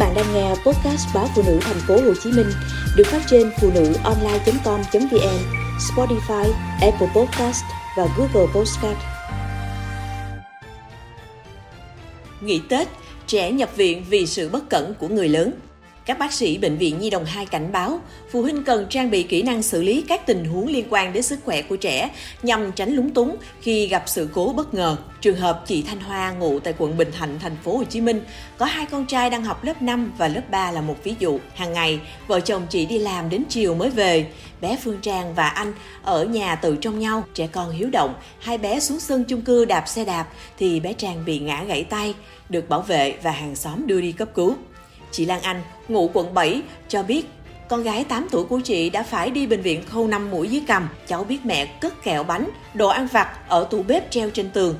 bạn đang nghe podcast báo phụ nữ thành phố Hồ Chí Minh được phát trên phụ nữ online.com.vn, Spotify, Apple Podcast và Google Podcast. Nghỉ Tết, trẻ nhập viện vì sự bất cẩn của người lớn. Các bác sĩ Bệnh viện Nhi đồng 2 cảnh báo, phụ huynh cần trang bị kỹ năng xử lý các tình huống liên quan đến sức khỏe của trẻ nhằm tránh lúng túng khi gặp sự cố bất ngờ. Trường hợp chị Thanh Hoa ngụ tại quận Bình Thạnh, thành phố Hồ Chí Minh, có hai con trai đang học lớp 5 và lớp 3 là một ví dụ. Hàng ngày, vợ chồng chị đi làm đến chiều mới về. Bé Phương Trang và anh ở nhà tự trong nhau, trẻ con hiếu động. Hai bé xuống sân chung cư đạp xe đạp thì bé Trang bị ngã gãy tay, được bảo vệ và hàng xóm đưa đi cấp cứu. Chị Lan Anh, ngụ quận 7, cho biết con gái 8 tuổi của chị đã phải đi bệnh viện khâu 5 mũi dưới cầm. Cháu biết mẹ cất kẹo bánh, đồ ăn vặt ở tủ bếp treo trên tường.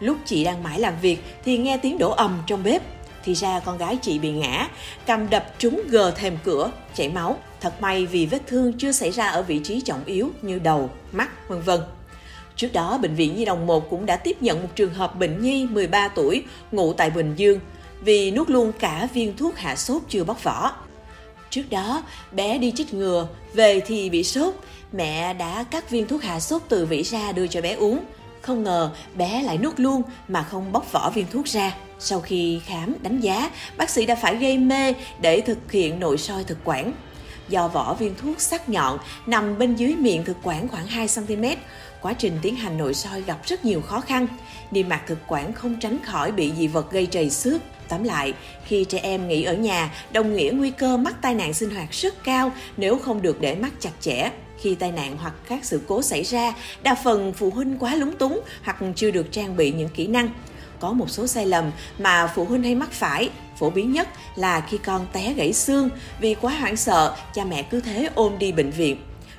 Lúc chị đang mãi làm việc thì nghe tiếng đổ ầm trong bếp. Thì ra con gái chị bị ngã, cầm đập trúng gờ thềm cửa, chảy máu. Thật may vì vết thương chưa xảy ra ở vị trí trọng yếu như đầu, mắt, vân vân. Trước đó, Bệnh viện Nhi đồng 1 cũng đã tiếp nhận một trường hợp bệnh nhi 13 tuổi ngụ tại Bình Dương vì nuốt luôn cả viên thuốc hạ sốt chưa bóc vỏ. Trước đó, bé đi chích ngừa, về thì bị sốt. Mẹ đã cắt viên thuốc hạ sốt từ vỉ ra đưa cho bé uống. Không ngờ bé lại nuốt luôn mà không bóc vỏ viên thuốc ra. Sau khi khám, đánh giá, bác sĩ đã phải gây mê để thực hiện nội soi thực quản. Do vỏ viên thuốc sắc nhọn nằm bên dưới miệng thực quản khoảng 2cm, quá trình tiến hành nội soi gặp rất nhiều khó khăn. Niêm mạc thực quản không tránh khỏi bị dị vật gây trầy xước, Tóm lại, khi trẻ em nghỉ ở nhà, đồng nghĩa nguy cơ mắc tai nạn sinh hoạt rất cao nếu không được để mắt chặt chẽ. Khi tai nạn hoặc các sự cố xảy ra, đa phần phụ huynh quá lúng túng hoặc chưa được trang bị những kỹ năng. Có một số sai lầm mà phụ huynh hay mắc phải, phổ biến nhất là khi con té gãy xương, vì quá hoảng sợ, cha mẹ cứ thế ôm đi bệnh viện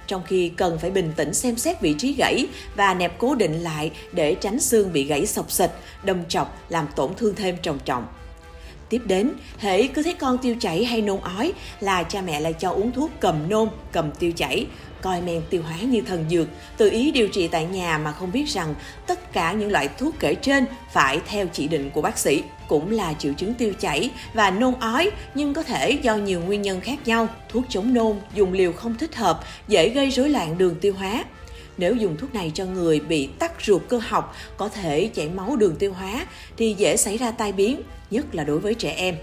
trong khi cần phải bình tĩnh xem xét vị trí gãy và nẹp cố định lại để tránh xương bị gãy sọc sịch, đâm chọc làm tổn thương thêm trầm trọng. Tiếp đến, hễ cứ thấy con tiêu chảy hay nôn ói là cha mẹ lại cho uống thuốc cầm nôn, cầm tiêu chảy, coi men tiêu hóa như thần dược, tự ý điều trị tại nhà mà không biết rằng tất cả những loại thuốc kể trên phải theo chỉ định của bác sĩ. Cũng là triệu chứng tiêu chảy và nôn ói nhưng có thể do nhiều nguyên nhân khác nhau. Thuốc chống nôn dùng liều không thích hợp dễ gây rối loạn đường tiêu hóa. Nếu dùng thuốc này cho người bị tắc ruột cơ học có thể chảy máu đường tiêu hóa thì dễ xảy ra tai biến, nhất là đối với trẻ em.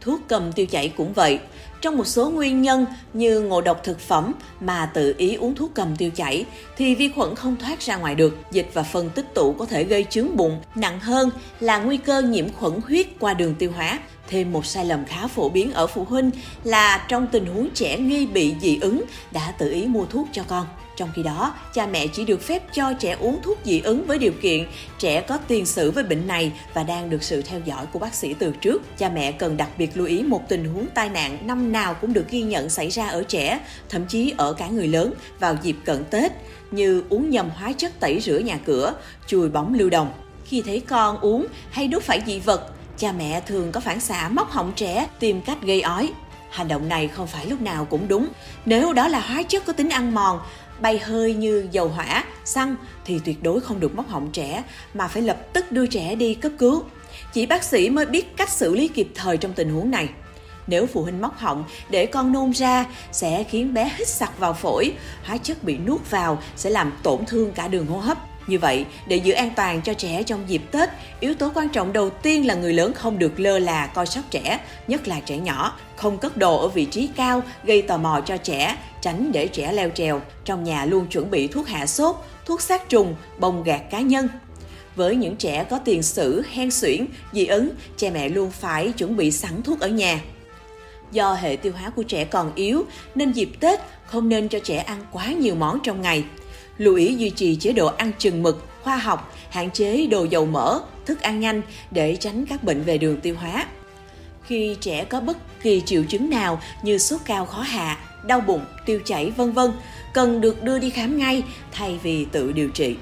Thuốc cầm tiêu chảy cũng vậy. Trong một số nguyên nhân như ngộ độc thực phẩm mà tự ý uống thuốc cầm tiêu chảy thì vi khuẩn không thoát ra ngoài được, dịch và phân tích tụ có thể gây chướng bụng. Nặng hơn là nguy cơ nhiễm khuẩn huyết qua đường tiêu hóa. Thêm một sai lầm khá phổ biến ở phụ huynh là trong tình huống trẻ nghi bị dị ứng đã tự ý mua thuốc cho con. Trong khi đó, cha mẹ chỉ được phép cho trẻ uống thuốc dị ứng với điều kiện trẻ có tiền sử với bệnh này và đang được sự theo dõi của bác sĩ từ trước. Cha mẹ cần đặc biệt lưu ý một tình huống tai nạn năm nào cũng được ghi nhận xảy ra ở trẻ, thậm chí ở cả người lớn vào dịp cận Tết, như uống nhầm hóa chất tẩy rửa nhà cửa, chùi bóng lưu đồng. Khi thấy con uống hay đút phải dị vật, cha mẹ thường có phản xạ móc họng trẻ tìm cách gây ói. Hành động này không phải lúc nào cũng đúng. Nếu đó là hóa chất có tính ăn mòn bay hơi như dầu hỏa, xăng thì tuyệt đối không được móc họng trẻ mà phải lập tức đưa trẻ đi cấp cứu. Chỉ bác sĩ mới biết cách xử lý kịp thời trong tình huống này. Nếu phụ huynh móc họng để con nôn ra sẽ khiến bé hít sặc vào phổi, hóa chất bị nuốt vào sẽ làm tổn thương cả đường hô hấp. Như vậy, để giữ an toàn cho trẻ trong dịp Tết, yếu tố quan trọng đầu tiên là người lớn không được lơ là coi sóc trẻ, nhất là trẻ nhỏ, không cất đồ ở vị trí cao gây tò mò cho trẻ, tránh để trẻ leo trèo. Trong nhà luôn chuẩn bị thuốc hạ sốt, thuốc sát trùng, bông gạt cá nhân. Với những trẻ có tiền sử, hen suyễn, dị ứng, cha mẹ luôn phải chuẩn bị sẵn thuốc ở nhà. Do hệ tiêu hóa của trẻ còn yếu, nên dịp Tết không nên cho trẻ ăn quá nhiều món trong ngày. Lưu ý duy trì chế độ ăn chừng mực, khoa học, hạn chế đồ dầu mỡ, thức ăn nhanh để tránh các bệnh về đường tiêu hóa. Khi trẻ có bất kỳ triệu chứng nào như sốt cao khó hạ, đau bụng, tiêu chảy vân vân, cần được đưa đi khám ngay thay vì tự điều trị.